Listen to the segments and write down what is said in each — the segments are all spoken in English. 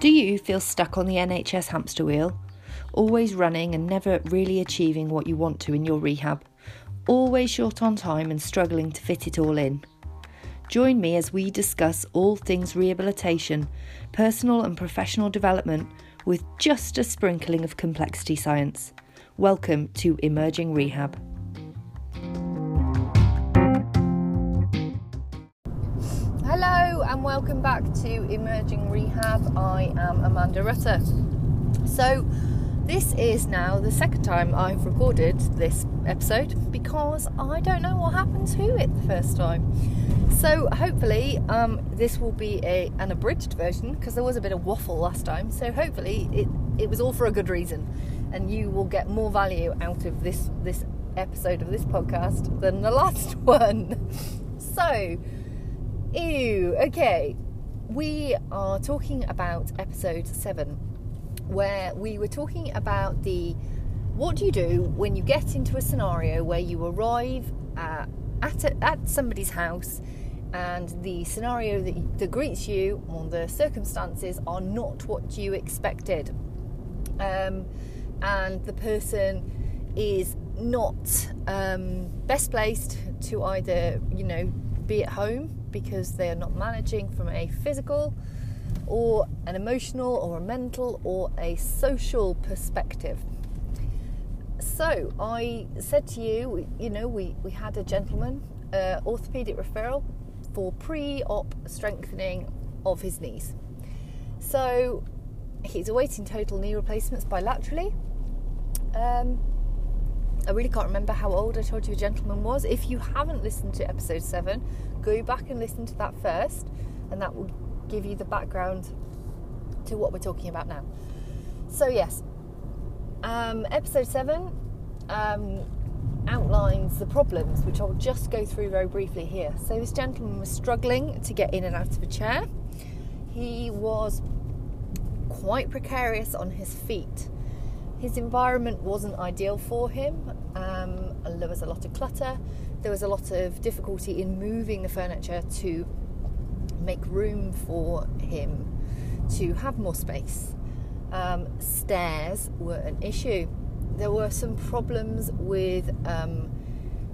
Do you feel stuck on the NHS hamster wheel? Always running and never really achieving what you want to in your rehab? Always short on time and struggling to fit it all in? Join me as we discuss all things rehabilitation, personal and professional development, with just a sprinkling of complexity science. Welcome to Emerging Rehab. And welcome back to Emerging Rehab. I am Amanda Rutter. So, this is now the second time I've recorded this episode because I don't know what happened to it the first time. So, hopefully, um, this will be a, an abridged version because there was a bit of waffle last time. So, hopefully, it, it was all for a good reason and you will get more value out of this, this episode of this podcast than the last one. So, Ew, okay. We are talking about episode 7, where we were talking about the what do you do when you get into a scenario where you arrive at, at, a, at somebody's house and the scenario that, that greets you or the circumstances are not what you expected. Um, and the person is not um, best placed to either, you know, be at home because they are not managing from a physical or an emotional or a mental or a social perspective. So I said to you, you know, we, we had a gentleman, uh, orthopedic referral for pre op strengthening of his knees. So he's awaiting total knee replacements bilaterally. Um, I really can't remember how old I told you a gentleman was. If you haven't listened to episode 7, go back and listen to that first, and that will give you the background to what we're talking about now. So, yes, um, episode 7 um, outlines the problems, which I'll just go through very briefly here. So, this gentleman was struggling to get in and out of a chair, he was quite precarious on his feet his environment wasn't ideal for him. Um, there was a lot of clutter. There was a lot of difficulty in moving the furniture to make room for him to have more space. Um, stairs were an issue. There were some problems with um,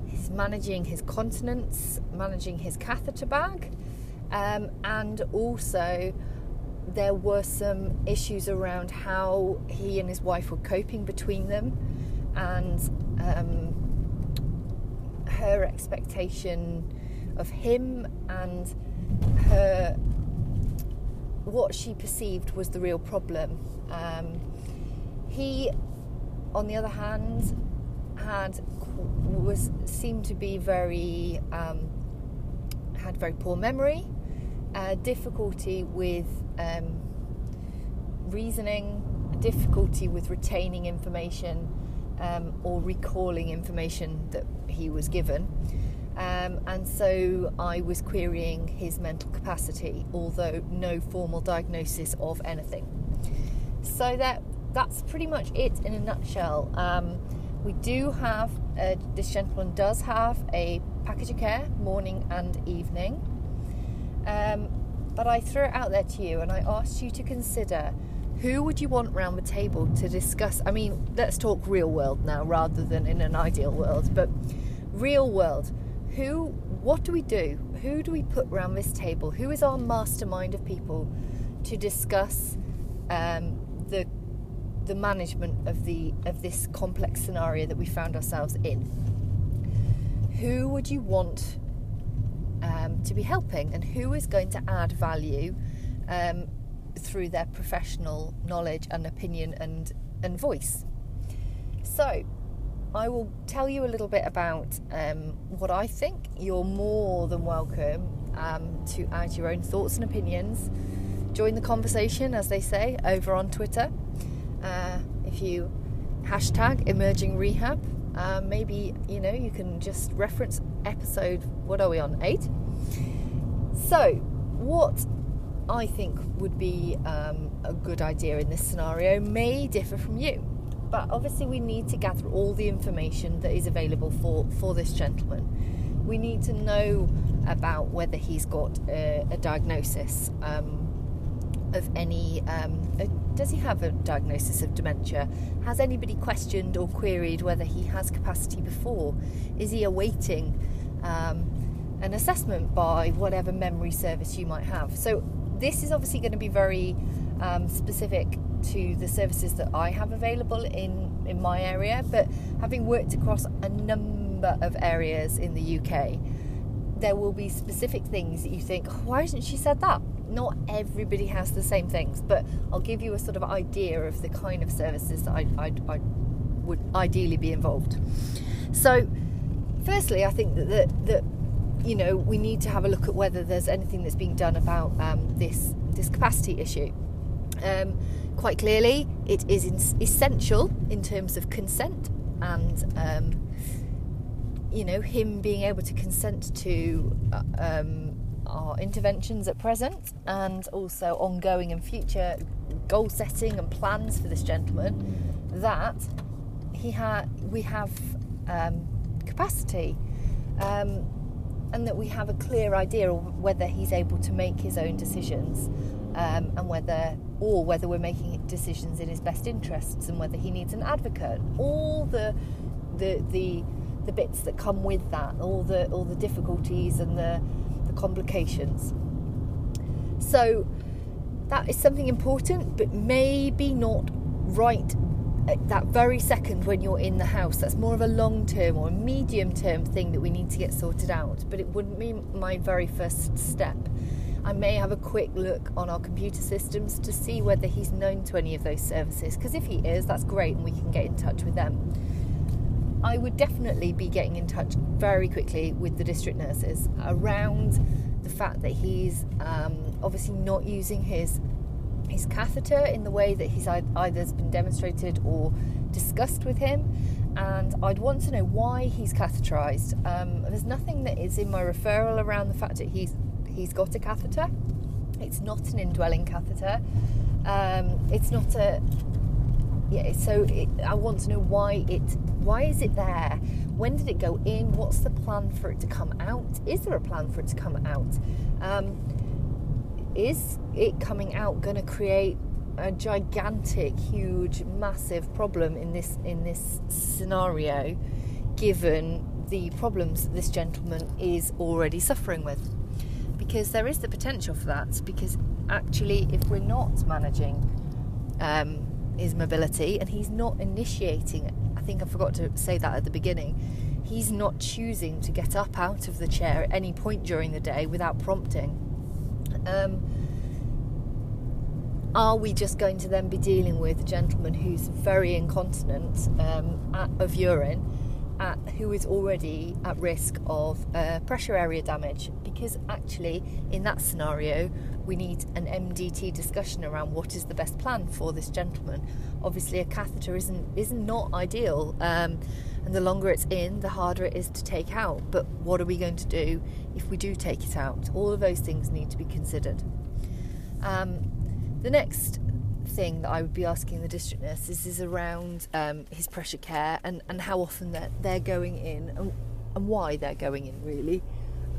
his managing his continence, managing his catheter bag, um, and also there were some issues around how he and his wife were coping between them and um, her expectation of him and her what she perceived was the real problem. Um, he, on the other hand, had was seemed to be very um, had very poor memory, uh, difficulty with um, reasoning, difficulty with retaining information um, or recalling information that he was given. Um, and so I was querying his mental capacity, although no formal diagnosis of anything. So that that's pretty much it in a nutshell. Um, we do have uh, this gentleman does have a package of care morning and evening. Um, but I threw it out there to you and I asked you to consider who would you want round the table to discuss? I mean, let's talk real world now rather than in an ideal world, but real world. Who, what do we do? Who do we put round this table? Who is our mastermind of people to discuss um, the the management of the of this complex scenario that we found ourselves in? Who would you want um, to be helping and who is going to add value um, through their professional knowledge and opinion and, and voice. So, I will tell you a little bit about um, what I think. You're more than welcome um, to add your own thoughts and opinions. Join the conversation, as they say, over on Twitter. Uh, if you hashtag emerging rehab, uh, maybe you know you can just reference episode. What are we on? Eight. So, what I think would be um, a good idea in this scenario may differ from you. But obviously, we need to gather all the information that is available for, for this gentleman. We need to know about whether he's got a, a diagnosis, um, of any. Um, uh, does he have a diagnosis of dementia? Has anybody questioned or queried whether he has capacity before? Is he awaiting um, an assessment by whatever memory service you might have? So, this is obviously going to be very um, specific to the services that I have available in, in my area, but having worked across a number of areas in the UK, there will be specific things that you think, oh, why hasn't she said that? Not everybody has the same things, but I'll give you a sort of idea of the kind of services that I, I, I would ideally be involved. So, firstly, I think that, that, that you know we need to have a look at whether there's anything that's being done about um, this this capacity issue. Um, quite clearly, it is in- essential in terms of consent and um, you know him being able to consent to uh, um, our interventions at present and also ongoing and future goal setting and plans for this gentleman that he ha- we have um, capacity um, and that we have a clear idea of whether he's able to make his own decisions um, and whether or whether we're making decisions in his best interests and whether he needs an advocate. All the the the the bits that come with that all the all the difficulties and the the complications. So that is something important but maybe not right that very second when you're in the house that's more of a long term or a medium term thing that we need to get sorted out but it wouldn't be my very first step I may have a quick look on our computer systems to see whether he's known to any of those services. Because if he is, that's great and we can get in touch with them. I would definitely be getting in touch very quickly with the district nurses around the fact that he's um, obviously not using his his catheter in the way that he's either been demonstrated or discussed with him. And I'd want to know why he's catheterized. Um, there's nothing that is in my referral around the fact that he's he's got a catheter. It's not an indwelling catheter. Um, it's not a yeah. So it, I want to know why it why is it there? When did it go in? What's the plan for it to come out? Is there a plan for it to come out? Um, is it coming out going to create a gigantic, huge, massive problem in this in this scenario, given the problems this gentleman is already suffering with? because there is the potential for that. Because actually, if we're not managing um, his mobility and he's not initiating, I think I forgot to say that at the beginning, he's not choosing to get up out of the chair at any point during the day without prompting. Um, are we just going to then be dealing with a gentleman who's very incontinent um, of urine at, who is already at risk of uh, pressure area damage because actually in that scenario we need an MDT discussion around what is the best plan for this gentleman. Obviously, a catheter isn't is not ideal, um, and the longer it's in, the harder it is to take out. But what are we going to do if we do take it out? All of those things need to be considered. Um, the next thing that I would be asking the district nurses is around um, his pressure care and, and how often they're, they're going in and, and why they're going in, really.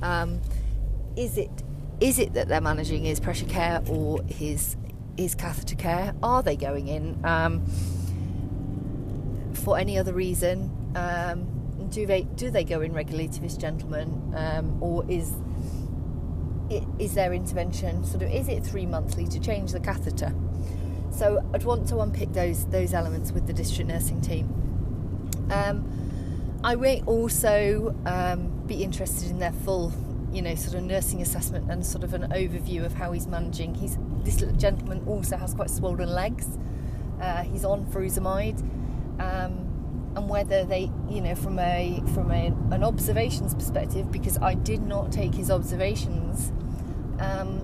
Um, is it is it that they're managing his pressure care or his his catheter care? Are they going in um, for any other reason? Um, do they do they go in regularly to this gentleman, um, or is is their intervention sort of is it three monthly to change the catheter? So I'd want to unpick those those elements with the district nursing team. Um, I may also um, be interested in their full, you know, sort of nursing assessment and sort of an overview of how he's managing. He's this little gentleman also has quite swollen legs. Uh, he's on furosemide, um, and whether they, you know, from a from a, an observations perspective, because I did not take his observations, um,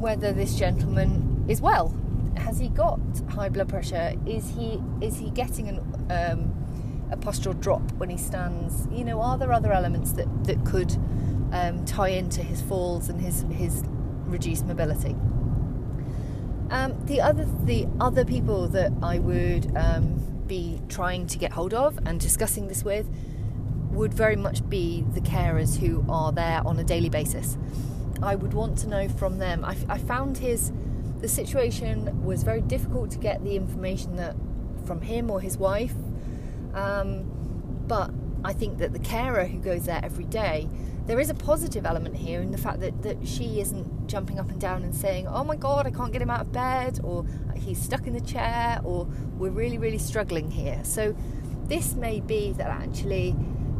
whether this gentleman is well has he got high blood pressure? Is he is he getting an, um, a postural drop when he stands? You know, are there other elements that that could um, tie into his falls and his his reduced mobility? Um, the other the other people that I would um, be trying to get hold of and discussing this with would very much be the carers who are there on a daily basis. I would want to know from them. I, I found his the situation was very difficult to get the information that from him or his wife. Um, but I think that the carer who goes there every day, there is a positive element here in the fact that, that she isn't jumping up and down and saying, Oh my God, I can't get him out of bed, or he's stuck in the chair, or we're really, really struggling here. So, this may be that actually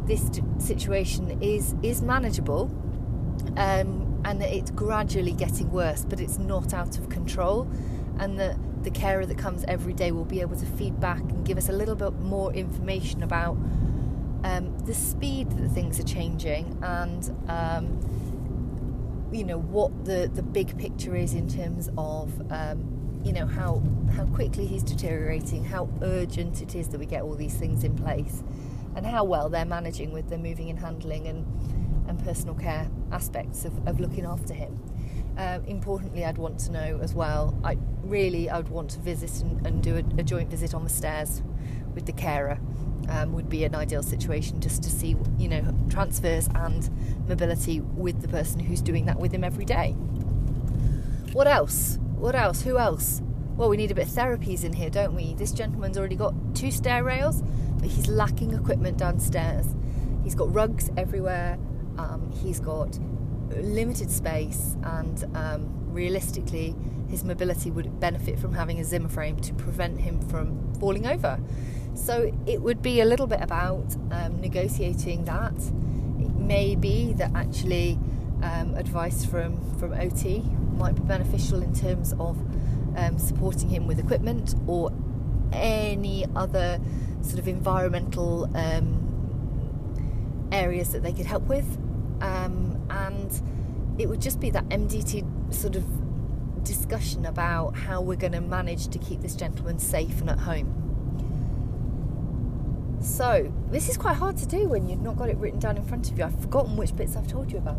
this situation is, is manageable um, and that it's gradually getting worse, but it's not out of control, and that the carer that comes every day will be able to feedback and give us a little bit more information about um, the speed that things are changing and um, you know what the, the big picture is in terms of um, you know how how quickly he's deteriorating, how urgent it is that we get all these things in place, and how well they're managing with the moving and handling and and personal care aspects of, of looking after him. Uh, importantly, I'd want to know as well. I really, I would want to visit and, and do a, a, joint visit on the stairs with the carer. Um, would be an ideal situation just to see, you know, transfers and mobility with the person who's doing that with him every day. What else? What else? Who else? Well, we need a bit of therapies in here, don't we? This gentleman's already got two stair rails, but he's lacking equipment downstairs. He's got rugs everywhere. Um, he's got limited space, and um, realistically, his mobility would benefit from having a Zimmer frame to prevent him from falling over. So it would be a little bit about um, negotiating that. It may be that actually um, advice from, from OT might be beneficial in terms of um, supporting him with equipment or any other sort of environmental um, areas that they could help with. Um, and it would just be that MDT sort of discussion about how we're going to manage to keep this gentleman safe and at home. So, this is quite hard to do when you've not got it written down in front of you. I've forgotten which bits I've told you about.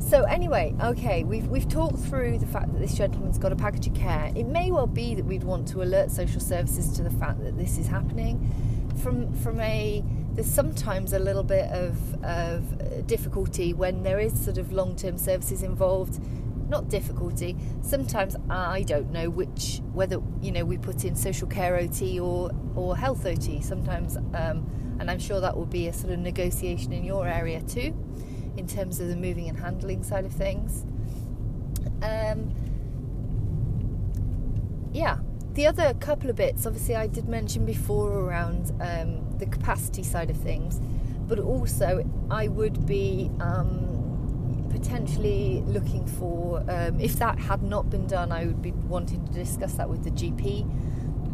So, anyway, okay, we've, we've talked through the fact that this gentleman's got a package of care. It may well be that we'd want to alert social services to the fact that this is happening. From, from a there's sometimes a little bit of, of difficulty when there is sort of long term services involved. Not difficulty. Sometimes I don't know which whether you know we put in social care OT or or health OT. Sometimes, um, and I'm sure that will be a sort of negotiation in your area too, in terms of the moving and handling side of things. Um, yeah, the other couple of bits, obviously, I did mention before around um, the capacity side of things, but also I would be um, potentially looking for, um, if that had not been done, I would be wanting to discuss that with the GP,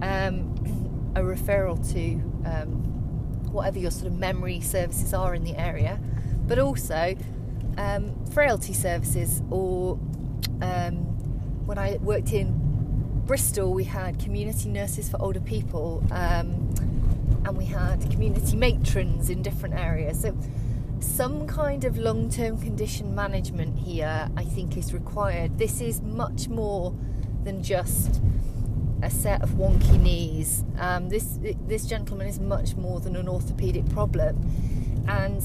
um, a referral to um, whatever your sort of memory services are in the area, but also um, frailty services or when I worked in Bristol, we had community nurses for older people, um, and we had community matrons in different areas. So, some kind of long term condition management here, I think, is required. This is much more than just a set of wonky knees. Um, this this gentleman is much more than an orthopedic problem, and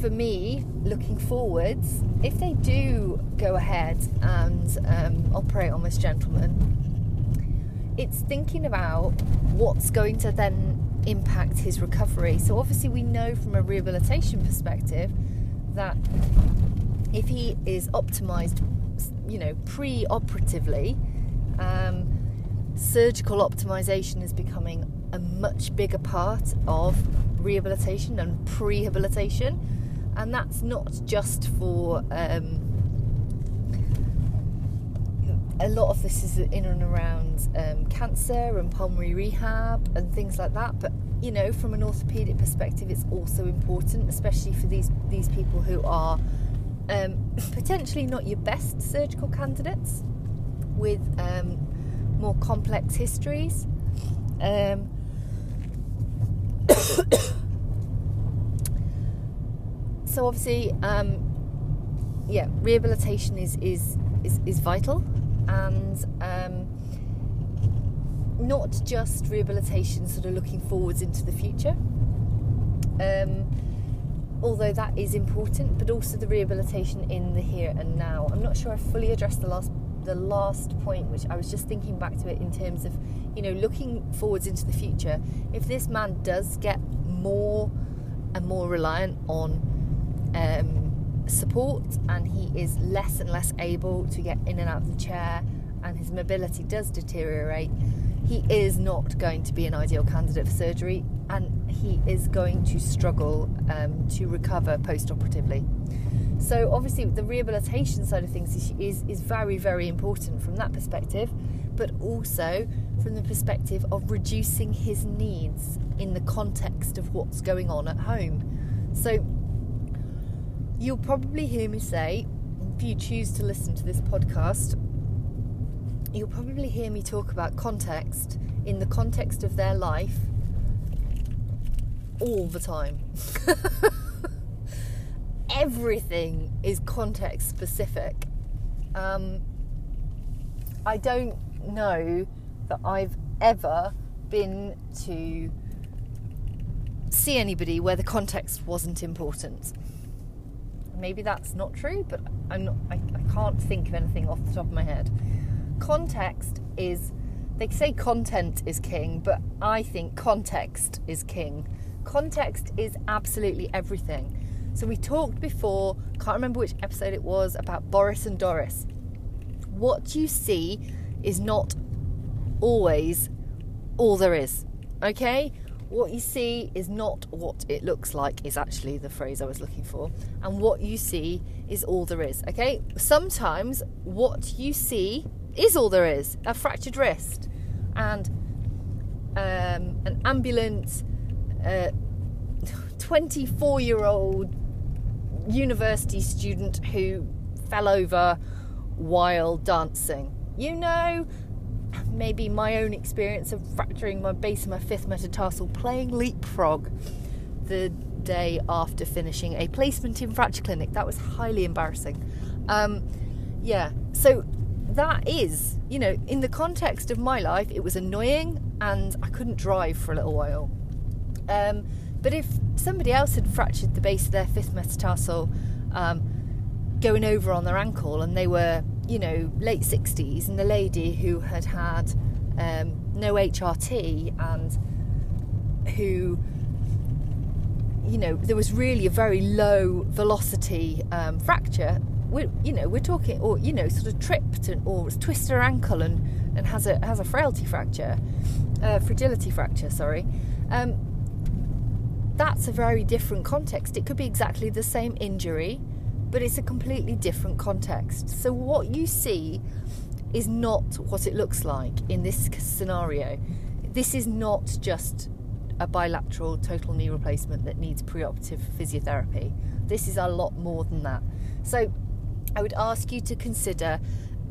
for me, looking forwards, if they do go ahead and um, operate on this gentleman, it's thinking about what's going to then impact his recovery. So, obviously, we know from a rehabilitation perspective that if he is optimized, you know, pre operatively, um, surgical optimization is becoming a much bigger part of rehabilitation and prehabilitation and that's not just for um, a lot of this is in and around um, cancer and pulmonary rehab and things like that but you know from an orthopedic perspective it's also important especially for these these people who are um, potentially not your best surgical candidates with um, more complex histories. Um, so obviously, um, yeah, rehabilitation is is is, is vital, and um, not just rehabilitation, sort of looking forwards into the future. Um, although that is important, but also the rehabilitation in the here and now. I'm not sure I fully addressed the last the last point, which I was just thinking back to it in terms of, you know, looking forwards into the future. If this man does get more and more reliant on um, support, and he is less and less able to get in and out of the chair, and his mobility does deteriorate, he is not going to be an ideal candidate for surgery, and he is going to struggle um, to recover post operatively. So obviously the rehabilitation side of things is, is, is very, very important from that perspective, but also from the perspective of reducing his needs in the context of what's going on at home. So you'll probably hear me say, if you choose to listen to this podcast, you'll probably hear me talk about context in the context of their life all the time. everything is context specific. Um, I don't know that I've ever been to see anybody where the context wasn't important. Maybe that's not true, but I'm not, I, I can't think of anything off the top of my head. Context is, they say content is king, but I think context is king. Context is absolutely everything. So we talked before, can't remember which episode it was, about Boris and Doris. What you see is not always all there is. Okay? What you see is not what it looks like, is actually the phrase I was looking for. And what you see is all there is. Okay? Sometimes what you see is all there is a fractured wrist and um, an ambulant 24 uh, year old university student who fell over while dancing. You know, maybe my own experience of fracturing my base of my fifth metatarsal playing leapfrog the day after finishing a placement in fracture clinic. That was highly embarrassing. Um, yeah, so that is, you know, in the context of my life, it was annoying and I couldn't drive for a little while. Um, but if somebody else had fractured the base of their fifth metatarsal um, going over on their ankle and they were, you know, late 60s, and the lady who had had um, no HRT and who, you know, there was really a very low velocity um, fracture. We're, you know, we're talking, or you know, sort of tripped and, or twisted her ankle and, and has a has a frailty fracture, uh, fragility fracture. Sorry. Um, that's a very different context. It could be exactly the same injury, but it's a completely different context. So, what you see is not what it looks like in this scenario. This is not just a bilateral total knee replacement that needs preoperative physiotherapy. This is a lot more than that. So, I would ask you to consider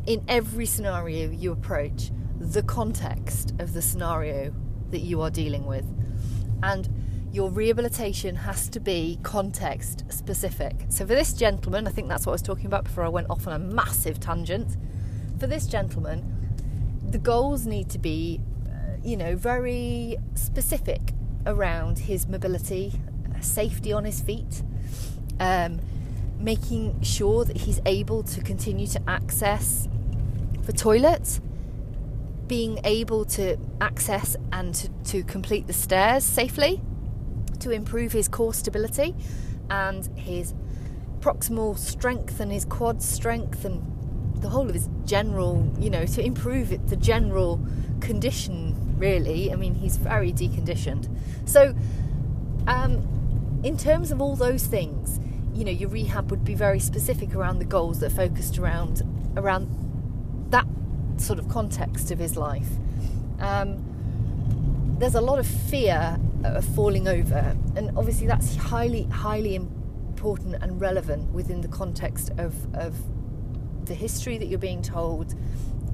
in every scenario you approach the context of the scenario that you are dealing with. And your rehabilitation has to be context specific. So, for this gentleman, I think that's what I was talking about before I went off on a massive tangent. For this gentleman, the goals need to be, uh, you know, very specific around his mobility, uh, safety on his feet, um, making sure that he's able to continue to access the toilet, being able to access and to, to complete the stairs safely to improve his core stability and his proximal strength and his quad strength and the whole of his general, you know, to improve it, the general condition, really. I mean, he's very deconditioned. So, um, in terms of all those things, you know, your rehab would be very specific around the goals that focused around around that sort of context of his life. Um, there's a lot of fear of falling over, and obviously that's highly, highly important and relevant within the context of, of the history that you're being told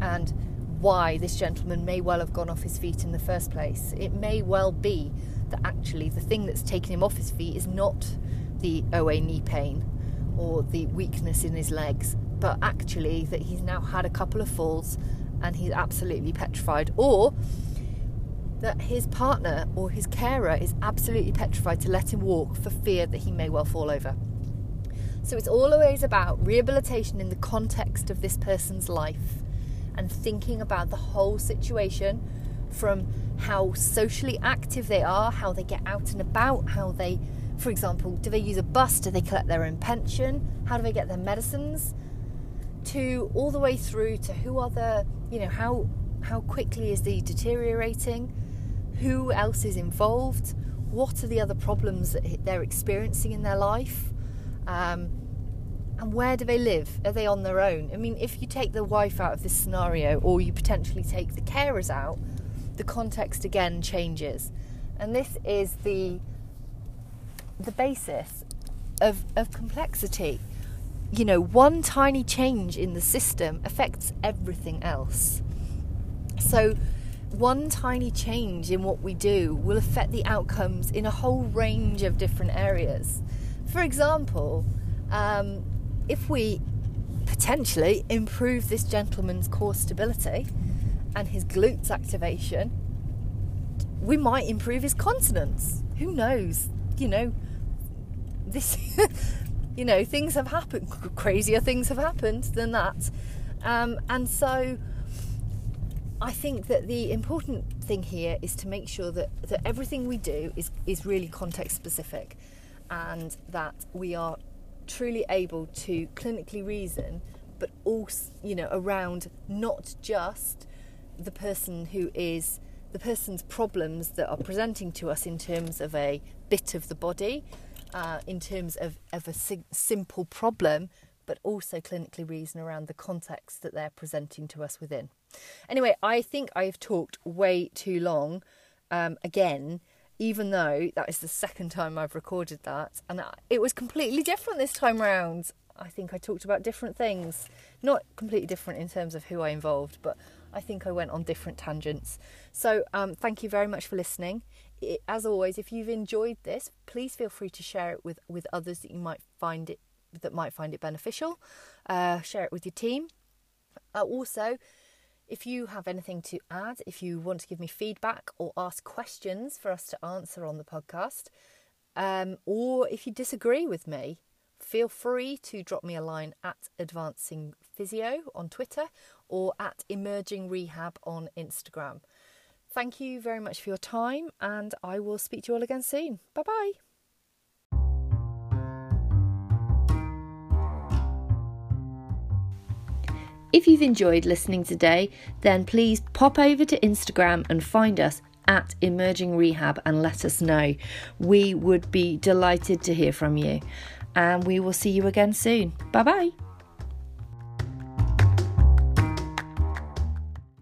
and why this gentleman may well have gone off his feet in the first place. It may well be that actually the thing that's taken him off his feet is not the OA knee pain or the weakness in his legs, but actually that he's now had a couple of falls and he's absolutely petrified, or that his partner or his carer is absolutely petrified to let him walk for fear that he may well fall over. So it's always about rehabilitation in the context of this person's life and thinking about the whole situation from how socially active they are, how they get out and about, how they, for example, do they use a bus? Do they collect their own pension? How do they get their medicines? To all the way through to who are the, you know, how how quickly is the deteriorating? Who else is involved? What are the other problems that they're experiencing in their life? Um, and where do they live? Are they on their own? I mean, if you take the wife out of this scenario, or you potentially take the carers out, the context again changes. And this is the the basis of, of complexity. You know, one tiny change in the system affects everything else. So, one tiny change in what we do will affect the outcomes in a whole range of different areas. For example, um, if we potentially improve this gentleman's core stability and his glutes activation, we might improve his continence. Who knows? You know, this, you know, things have happened, crazier things have happened than that. Um, and so I think that the important thing here is to make sure that, that everything we do is, is really context specific and that we are truly able to clinically reason, but also, you know, around not just the person who is the person's problems that are presenting to us in terms of a bit of the body, uh, in terms of, of a si- simple problem, but also clinically reason around the context that they're presenting to us within. Anyway, I think I've talked way too long um, again, even though that is the second time I've recorded that, and it was completely different this time round. I think I talked about different things, not completely different in terms of who I involved, but I think I went on different tangents. So, um, thank you very much for listening. It, as always, if you've enjoyed this, please feel free to share it with, with others that you might find it that might find it beneficial. Uh, share it with your team. Uh, also, if you have anything to add, if you want to give me feedback or ask questions for us to answer on the podcast, um, or if you disagree with me, feel free to drop me a line at Advancing Physio on Twitter or at Emerging Rehab on Instagram. Thank you very much for your time, and I will speak to you all again soon. Bye bye. If you've enjoyed listening today, then please pop over to Instagram and find us at Emerging Rehab and let us know. We would be delighted to hear from you. And we will see you again soon. Bye bye.